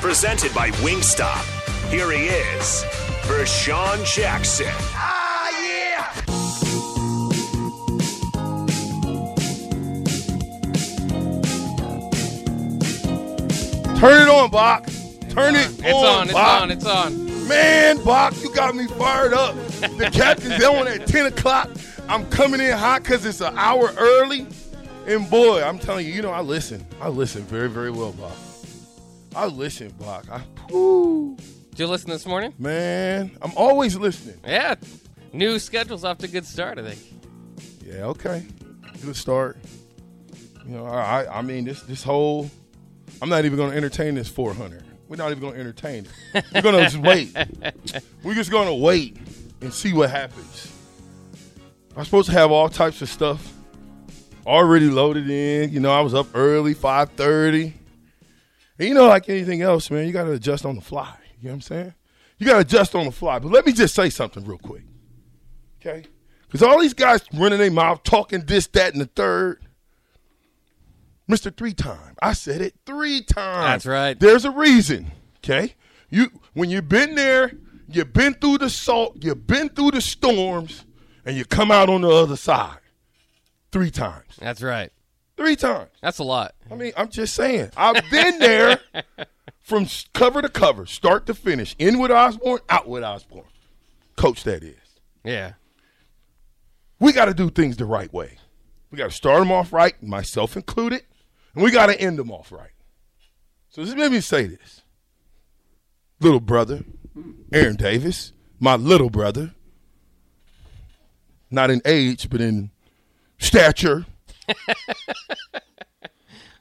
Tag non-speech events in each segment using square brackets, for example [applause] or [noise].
Presented by Wingstop. Here he is, Vershawn Jackson. Ah, yeah! Turn it on, Bach. Turn it It's on, on, it's Bach. on, it's on. Man, Bach, you got me fired up. The [laughs] captain's on at 10 o'clock. I'm coming in hot because it's an hour early. And boy, I'm telling you, you know, I listen. I listen very, very well, Bach. I listen, Block. I, whew, Did you listen this morning? man, I'm always listening. Yeah. New schedule's off to a good start, I think. Yeah, okay. Good start. You know, I, I- I mean, this this whole, I'm not even going to entertain this 400. We're not even going to entertain it. We're going to just wait. [laughs] We're just going to wait and see what happens. I'm supposed to have all types of stuff already loaded in. You know, I was up early, 5:30. And you know, like anything else, man, you got to adjust on the fly. You know what I'm saying? You got to adjust on the fly. But let me just say something real quick. Okay? Because all these guys running their mouth, talking this, that, and the third. Mr. Three Time. I said it three times. That's right. There's a reason. Okay? You when you've been there, you've been through the salt, you've been through the storms, and you come out on the other side. Three times. That's right. Three times. That's a lot. I mean, I'm just saying. I've been there [laughs] from cover to cover, start to finish. In with Osborne, out with Osborne. Coach, that is. Yeah. we got to do things the right way. We got to start them off right, myself included, and we got to end them off right. So just let me say this. Little brother, Aaron Davis, my little brother, not in age, but in stature [laughs]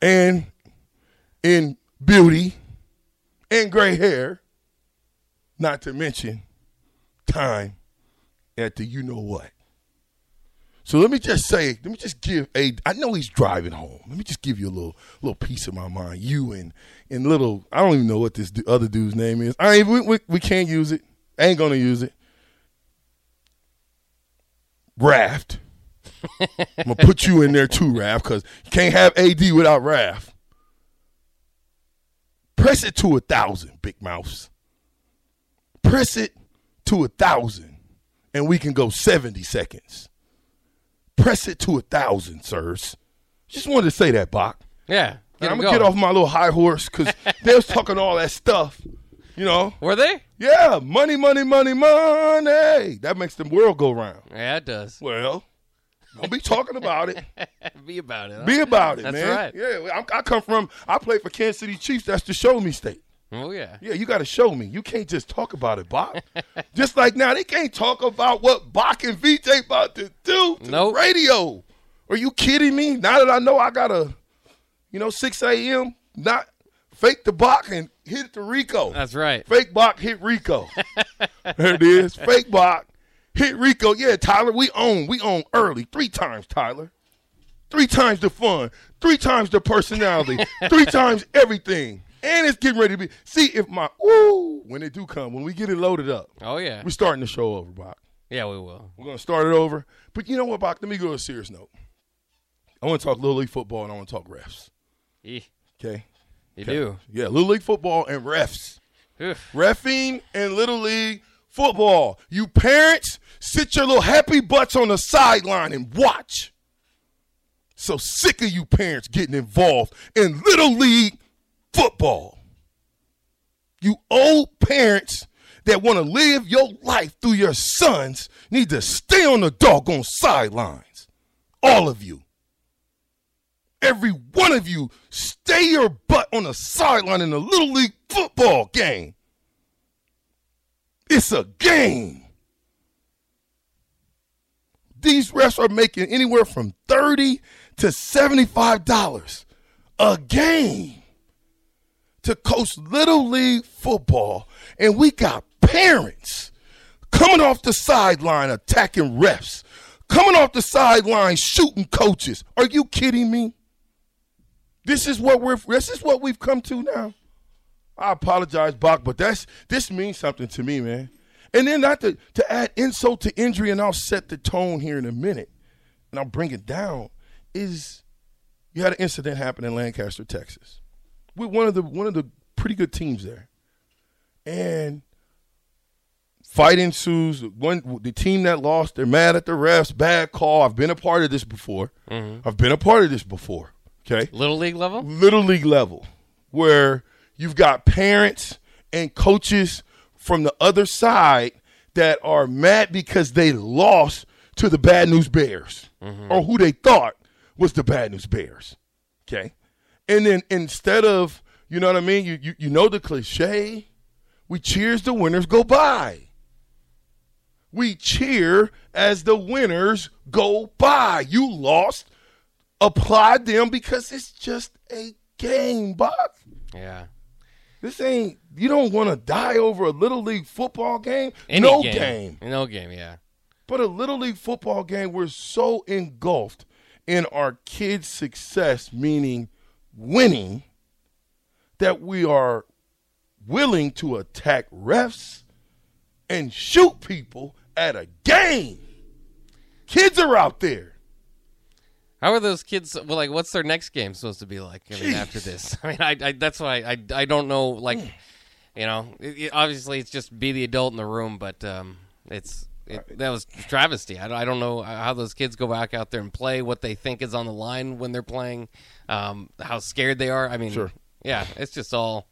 and in beauty and gray hair, not to mention time at the you know what. So let me just say, let me just give a. I know he's driving home. Let me just give you a little, little piece of my mind. You and and little. I don't even know what this other dude's name is. I ain't. We, we, we can't use it. ain't gonna use it. Raft. I'm gonna put you in there too, Raft, because you can't have AD without Raft. Press it to a thousand, big mouths. Press it to a thousand, and we can go 70 seconds. Press it to a thousand, sirs. Just wanted to say that, Bach. Yeah. I'm gonna get off my little high horse because [laughs] they was talking all that stuff. You know? Were they? Yeah, money, money, money, money. That makes the world go round. Yeah, it does. Well, don't be talking about it. [laughs] Be about it. huh? Be about it, That's man. right. Yeah, I, I come from. I played for Kansas City Chiefs. That's the show me state. Oh, yeah. Yeah, you got to show me. You can't just talk about it, Bach. [laughs] just like now, they can't talk about what Bach and VJ about to do to Nope. radio. Are you kidding me? Now that I know I got to, you know, 6 a.m., not fake the Bach and hit the Rico. That's right. Fake Bach hit Rico. [laughs] there it is. Fake Bach hit Rico. Yeah, Tyler, we own. We own early. Three times, Tyler. Three times the fun. Three times the personality. [laughs] three times everything. And it's getting ready to be. See if my ooh when it do come, when we get it loaded up, Oh, yeah. we're starting the show over, Bach. Yeah, we will. We're gonna start it over. But you know what, Bach? Let me go to a serious note. I want to talk Little League football and I want to talk refs. Eh, Okay. You Okay. do. Yeah, Little League football and refs. Oof. Refing and Little League football. You parents, sit your little happy butts on the sideline and watch. So sick of you parents getting involved in Little League football. You old parents that want to live your life through your sons need to stay on the doggone sidelines. All of you. Every one of you, stay your butt on the sideline in a little league football game. It's a game. These refs are making anywhere from 30 to $75 a game to coach little league football. And we got parents coming off the sideline attacking refs, coming off the sideline shooting coaches. Are you kidding me? This is what we're this is what we've come to now. I apologize, Bach, but that's this means something to me, man. And then not to, to add insult to injury, and I'll set the tone here in a minute, and I'll bring it down, is you had an incident happen in Lancaster, Texas. With one of the one of the pretty good teams there. And fight ensues. One the team that lost, they're mad at the refs, bad call. I've been a part of this before. Mm-hmm. I've been a part of this before. Okay Little league level? little league level where you've got parents and coaches from the other side that are mad because they lost to the bad news bears mm-hmm. or who they thought was the bad news bears okay? And then instead of you know what i mean? You you, you know the cliche? We cheers the winners go by. We cheer as the winners go by. You lost. Applaud them because it's just a game, Buck. Yeah. This ain't you don't want to die over a little league football game. Any no game. game. No game, yeah. But a little league football game, we're so engulfed in our kids' success, meaning winning, that we are willing to attack refs and shoot people at a game. Kids are out there. How are those kids? Well, like, what's their next game supposed to be like? I mean, after this, [laughs] I mean, I, I that's why I, I don't know. Like, Hmm. you know, it, it- obviously it's just be the adult in the room, but um, it's it, that was travesty. I, don't- I don't know how those kids go back out there and play, what they think is on the line when they're playing, um, how scared they are. I mean, Sure. yeah, it's just all.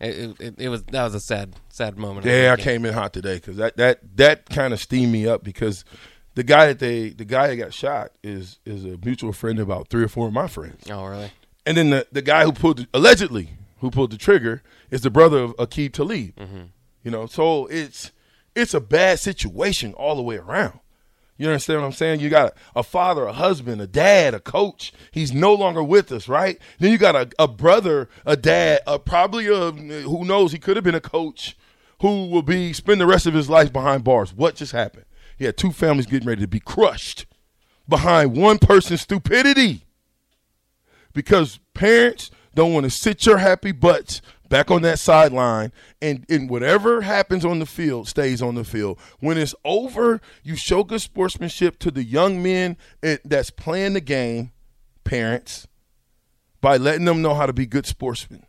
It, it, it was that was a sad sad moment. Yeah, I game. came in hot today because that that that kind of steamed me up because the guy that they the guy that got shot is is a mutual friend of about three or four of my friends, Oh, really? and then the the guy who pulled the, allegedly who pulled the trigger is the brother of Aqib Talib. Mm-hmm. You know, so it's it's a bad situation all the way around. You understand what I'm saying? You got a, a father, a husband, a dad, a coach. He's no longer with us, right? Then you got a, a brother, a dad, a, probably a who knows? He could have been a coach who will be spend the rest of his life behind bars. What just happened? He had two families getting ready to be crushed behind one person's stupidity because parents don't want to sit your happy butts back on that sideline and, and whatever happens on the field stays on the field. When it's over you show good sportsmanship to the young men that's playing the game parents by letting them know how to be good sportsmen.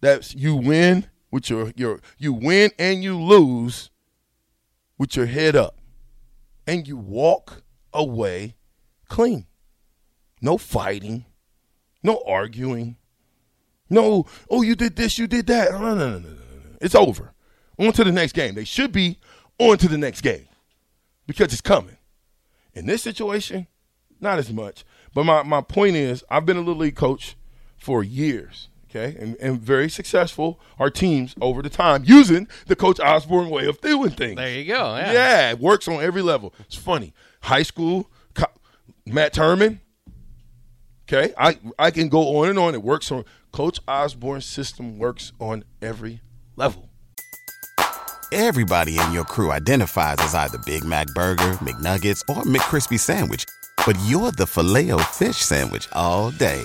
That's you win with your your you win and you lose with your head up and you walk away clean no fighting no arguing. No, oh, you did this, you did that. No, no, no, no, no, no. It's over. On to the next game. They should be on to the next game because it's coming. In this situation, not as much. But my, my point is, I've been a little league coach for years, okay, and, and very successful. Our teams over the time using the Coach Osborne way of doing things. There you go. Yeah. Yeah, it works on every level. It's funny. High school, co- Matt Turman. Okay, I I can go on and on. It works on Coach Osborne's system works on every level. Everybody in your crew identifies as either Big Mac Burger, McNuggets, or McCrispy Sandwich. But you're the Filet-O-Fish Sandwich all day.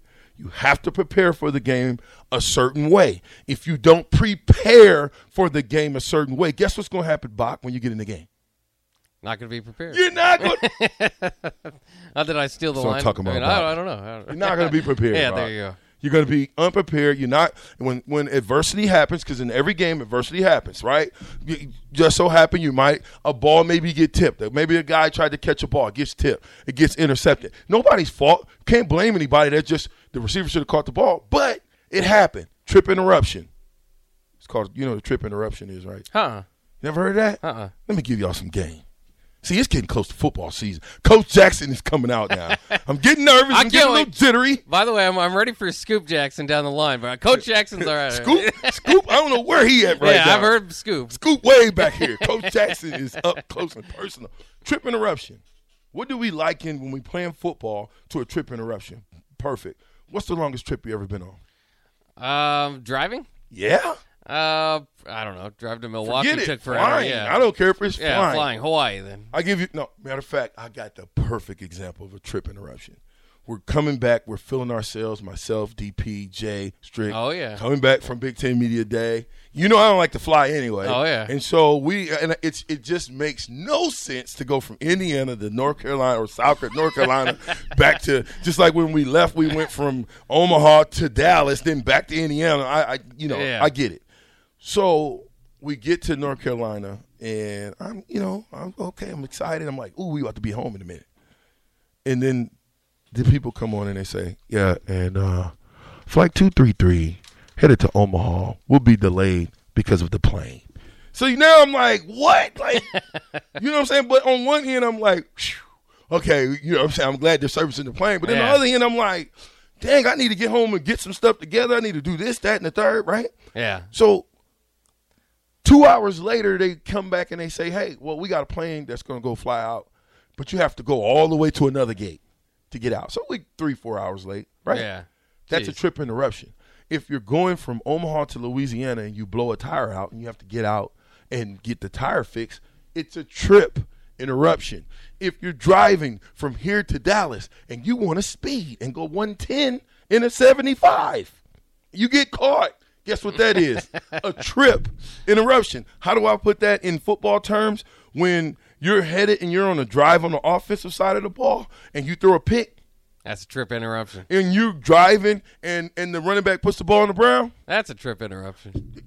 You have to prepare for the game a certain way. If you don't prepare for the game a certain way, guess what's going to happen, Bach, when you get in the game? Not going to be prepared. You're not going. How did I steal the That's what I'm line? talking I, mean, about, I, Bob. I don't know. I don't- You're not going to be [laughs] prepared. yeah, Bob. there you go. You're going to be unprepared. You're not when when adversity happens because in every game adversity happens, right? You- just so happen you might a ball maybe get tipped. Maybe a guy tried to catch a ball, it gets tipped, it gets intercepted. Nobody's fault. Can't blame anybody. That's just the receiver should have caught the ball, but it happened. Trip interruption. It's called. You know the trip interruption is, right? Huh. Never heard of that? Uh-uh. Let me give y'all some game. See, it's getting close to football season. Coach Jackson is coming out now. [laughs] I'm getting nervous. I I'm getting a little jittery. By the way, I'm, I'm ready for Scoop Jackson down the line, but Coach Jackson's all right. Scoop, Scoop. I don't know where he at right yeah, now. I've heard Scoop. Scoop way back here. Coach Jackson is up close and personal. Trip interruption. What do we liken when we playing football to a trip interruption? Perfect. What's the longest trip you ever been on? Um, driving? Yeah. Uh, I don't know. Drive to Milwaukee Forget it. took forever. Flying. Yeah, I don't care if it's yeah, flying. flying Hawaii. Then I give you no matter of fact, I got the perfect example of a trip interruption. We're coming back, we're filling ourselves, myself, DP, Jay, Strick. Oh, yeah. Coming back from Big Ten Media Day. You know I don't like to fly anyway. Oh, yeah. And so we and it's it just makes no sense to go from Indiana to North Carolina or South Carolina, North Carolina [laughs] back to just like when we left, we went from Omaha to Dallas, then back to Indiana. I, I you know, Yeah. I get it. So we get to North Carolina, and I'm, you know, I'm okay. I'm excited. I'm like, ooh, we about to be home in a minute. And then the people come on and they say, yeah, and uh, flight two three three headed to Omaha will be delayed because of the plane. So now I'm like, what? Like, you know what I'm saying? But on one hand, I'm like, okay, you know what I'm saying? I'm glad they're servicing the plane. But then Yeah. the other hand, I'm like, dang, I need to get home and get some stuff together. I need to do this, that, and the third, right? yeah, So two hours later, they come back and they say, "Hey, well, we got a plane that's going to go fly out, but you have to go all the way to another gate to get out." So we three, four hours late, right? yeah. That's a trip interruption. If you're going from Omaha to Louisiana and you blow a tire out and you have to get out and get the tire fixed, it's a trip interruption. If you're driving from here to Dallas and you want to speed and go 110 in a 75, you get caught. Guess what that is? a trip interruption. How do I put that in football terms? When you're headed and you're on a drive on the offensive side of the ball and you throw a pick That's a trip interruption. and you driving and and the running back puts the ball on the ground That's a trip interruption.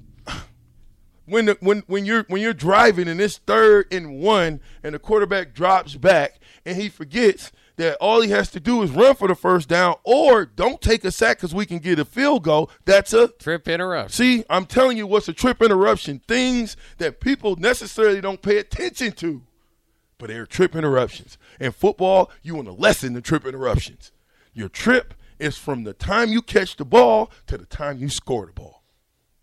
when the, when when you're when you're driving and it's third and one and the quarterback drops back and he forgets that all he has to do is run for the first down or don't take a sack because we can get a field goal that's a Trip interruption. see i'm telling you what's a trip interruption things that people necessarily don't pay attention to but they're trip interruptions. In football, you want to lessen the trip interruptions. Your trip is from the time you catch the ball to the time you score the ball.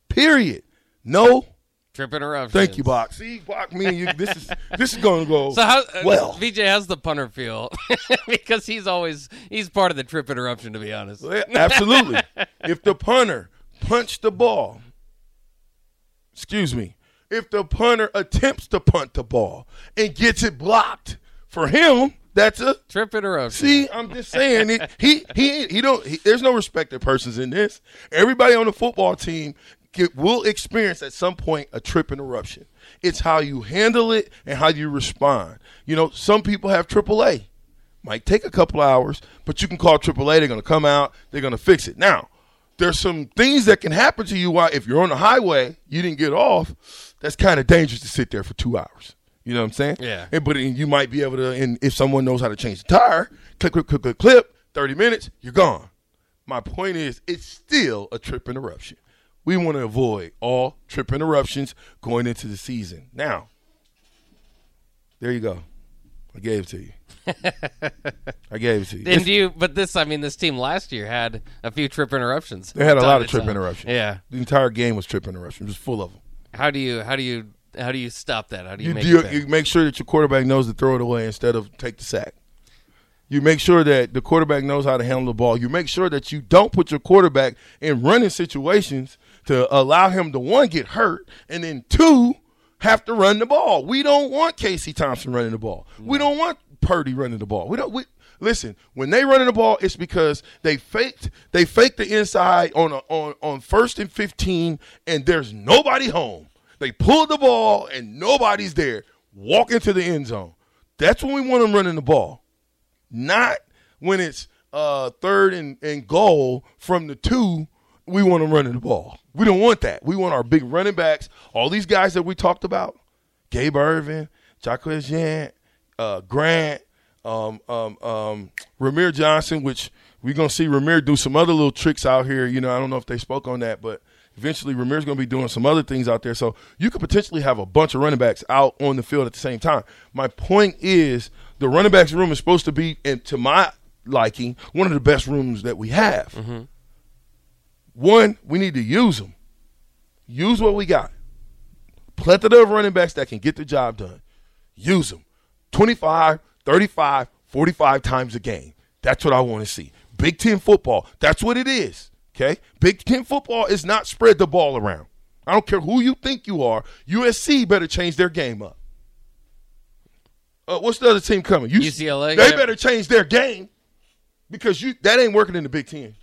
Period. No. Trip interruption. Thank you, Bach. See, Bach, me and you. This is [laughs] this is going to go So how uh, well. VJ how's the punter feel? [laughs] because he's always he's part of the trip interruption to be honest. Yeah, Absolutely. [laughs] if the punter punched the ball, excuse me, if the punter attempts to punt the ball and gets it blocked for him, that's a Trip interruption. See, I'm just saying it. He he he don't. He, there's no respected persons in this. Everybody on the football team get, will experience at some point a trip interruption. It's how you handle it and how you respond. You know, some people have AAA. Might take a couple hours, but you can call AAA. They're going to come out. They're going to fix it. Now, there's some things that can happen to you while if you're on the highway, you didn't get off. That's kind of dangerous to sit there for two hours. You know what I'm saying? Yeah. And, but you might be able to, and if someone knows how to change the tire, click, click, click, click, clip, 30 minutes, you're gone. My point is, it's still a trip interruption. We want to avoid all trip interruptions going into the season. Now, there you go. I gave it to you. [laughs] I gave it to you. And do you but this I mean this team last year had a few trip interruptions. They had a lot of trip time. interruptions. Yeah. The entire game was trip interruptions. It was full of them. How do you how do you how do you stop that? How do you, You, make you, it you make sure that your quarterback knows to throw it away instead of take the sack. You make sure that the quarterback knows how to handle the ball. You make sure that you don't put your quarterback in running situations to allow him to one get hurt and then two have to run the ball. We don't want Casey Thompson running the ball. We don't want Purdy running the ball. We don't. We, listen, when they running the ball, it's because they faked. They faked the inside on a, on on first and fifteen, and there's nobody home. They pulled the ball and nobody's there. Walk into the end zone. That's when we want them running the ball, not when it's uh, third and, and goal from the two. We want them running the ball. We don't want that. We want our big running backs, all these guys that we talked about, Gabe Ervin, Jacques Jean, uh, Grant, um, um, um, Rahmir Johnson, which we're gonna see Rahmir do some other little tricks out here. You know, I don't know if they spoke on that, but eventually Rahmir's gonna be doing some other things out there. So you could potentially have a bunch of running backs out on the field at the same time. My point is the running backs room is supposed to be, and to my liking, one of the best rooms that we have. Mm-hmm. One, we need to use them. Use what we got. Plethora of running backs that can get the job done. Use them. 25, 35, 45 times a game. That's what I want to see. Big Ten football. That's what it is. Okay? Big Ten football is not spread the ball around. I don't care who you think you are. USC better change their game up. Uh, what's the other team coming? You, UCLA, They yeah. better change their game because you that ain't working in the Big Ten.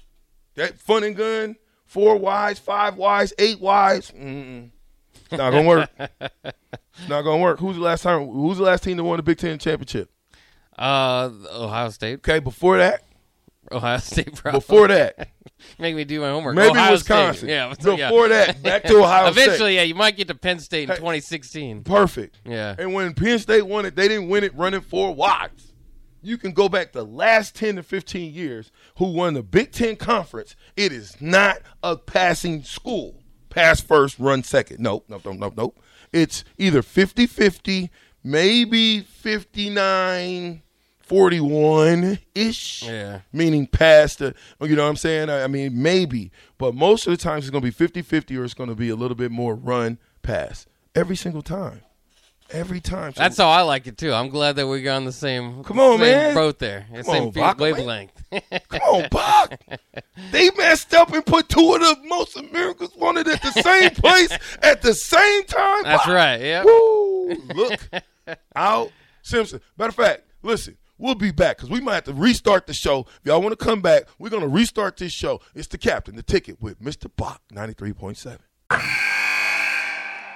That fun and gun, four wides, five wides, eight wides. Mm-mm. It's not gonna work. it's not gonna work. Who's the last time? Who's the last team that won the Big Ten championship? Uh, Ohio State. Okay, before that, Ohio State. Probably. before that, [laughs] Make me do my homework. maybe Ohio Wisconsin. State. Yeah. so, yeah. Before that, back to Ohio State. Eventually, yeah, you might get to Penn State in Hey. 2016. Perfect. Yeah. And when Penn State won it, they didn't win it running four wides. You can go back the last 10 to 15 years who won the Big Ten Conference. It is not a passing school. Pass first, run second. Nope, nope, nope, nope, nope. It's either 50 50, maybe 59 41 ish. Yeah. Meaning past the, you know what I'm saying? I I mean, maybe. But most of the times it's going to be 50 50 or it's going to be a little bit more run pass. Every single time. Every time. So- That's how I like it too. I'm glad that we're on the same. Come on, same man. Boat there. Come same on, man. wavelength. [laughs] Come on, Bach. they messed up and put two of the most Americans wanted at the same [laughs] place at the same time. That's Bach. right. Yeah. Woo! Look out, Simpson. Matter of fact, listen, we'll be back because we might have to restart the show. If y'all want to come back, we're going to restart this show. It's the captain, the ticket with Mr. Bach, 93.7.